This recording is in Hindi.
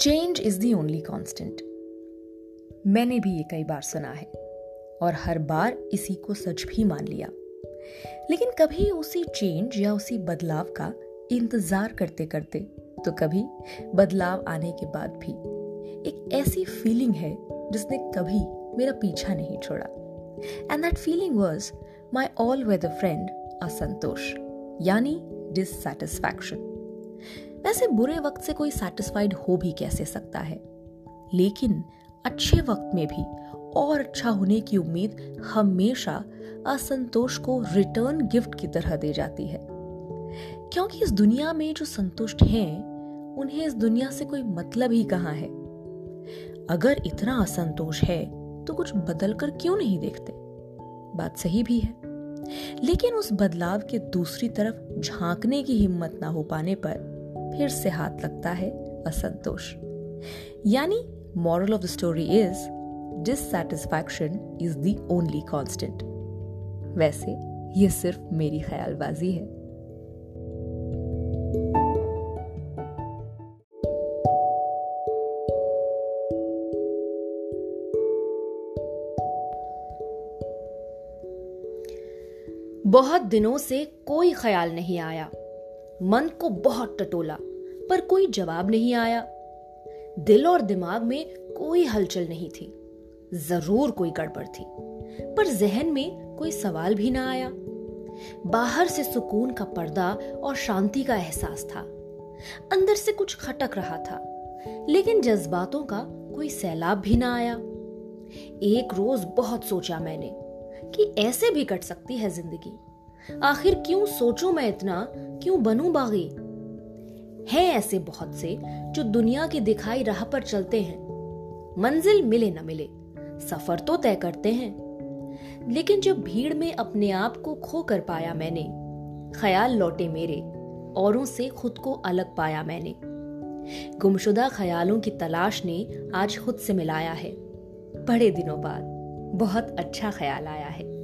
Change is the only constant मैंने भी ये कई बार सुना है और हर बार इसी को सच भी मान लिया। लेकिन कभी उसी चेंज या उसी बदलाव का इंतज़ार करते करते तो कभी बदलाव आने के बाद भी एक ऐसी फीलिंग है जिसने कभी मेरा पीछा नहीं छोड़ा। And that feeling was my all weather friend असंतोष यानी डिससेटिस्फैक्शन वैसे बुरे वक्त से कोई सेटिस्फाइड हो भी कैसे सकता है? लेकिन अच्छे वक्त में भी और अच्छा होने की उम्मीद हमेशा असंतोष को रिटर्न गिफ्ट की तरह दे जाती है। क्योंकि इस दुनिया में जो संतुष्ट हैं, उन्हें इस दुनिया से कोई मतलब ही कहाँ है? अगर इतना असंतोष है तो कुछ बदल कर क्यों नहीं देखते? बात सही भी है। लेकिन उस बदलाव के दूसरी तरफ़ झांकने की हिम्मत ना हो पाने पर फिर से हाथ लगता है असंतोष। यानी moral of the story is dissatisfaction is the only constant वैसे, ये सिर्फ़ मेरी ख्यालबाजी है। बहुत दिनों से कोई ख्याल नहीं आया। मन को बहुत टटोला, पर कोई जवाब नहीं आया। दिल और दिमाग में कोई हलचल नहीं थी। ज़रूर कोई गड़बड़ थी, पर जहन में कोई सवाल भी ना आया। बाहर से सुकून का पर्दा और शांति का एहसास था। अंदर से कुछ खटक रहा था, लेकिन जज्बातों का कोई सैलाब भी ना आया। एक रोज बहुत सोचा मैंने कि ऐसे भी कट सकती है ज़िंदगी। आखिर क्यों सोचूं मैं इतना? क्यों बनूं बागी? है ऐसे बहुत से जो दुनिया की दिखाई राह पर चलते हैं। मंजिल मिले न मिले, सफ़र तो तय करते हैं। लेकिन जब भीड़ में अपने आप को खो कर पाया मैंने, ख्याल लौटे मेरे, औरों से खुद को अलग पाया मैंने। गुमशुदा ख्यालों की तलाश ने आज खुद से मिलाया है। बड़े दिनों बाद बहुत अच्छा ख्याल आया है।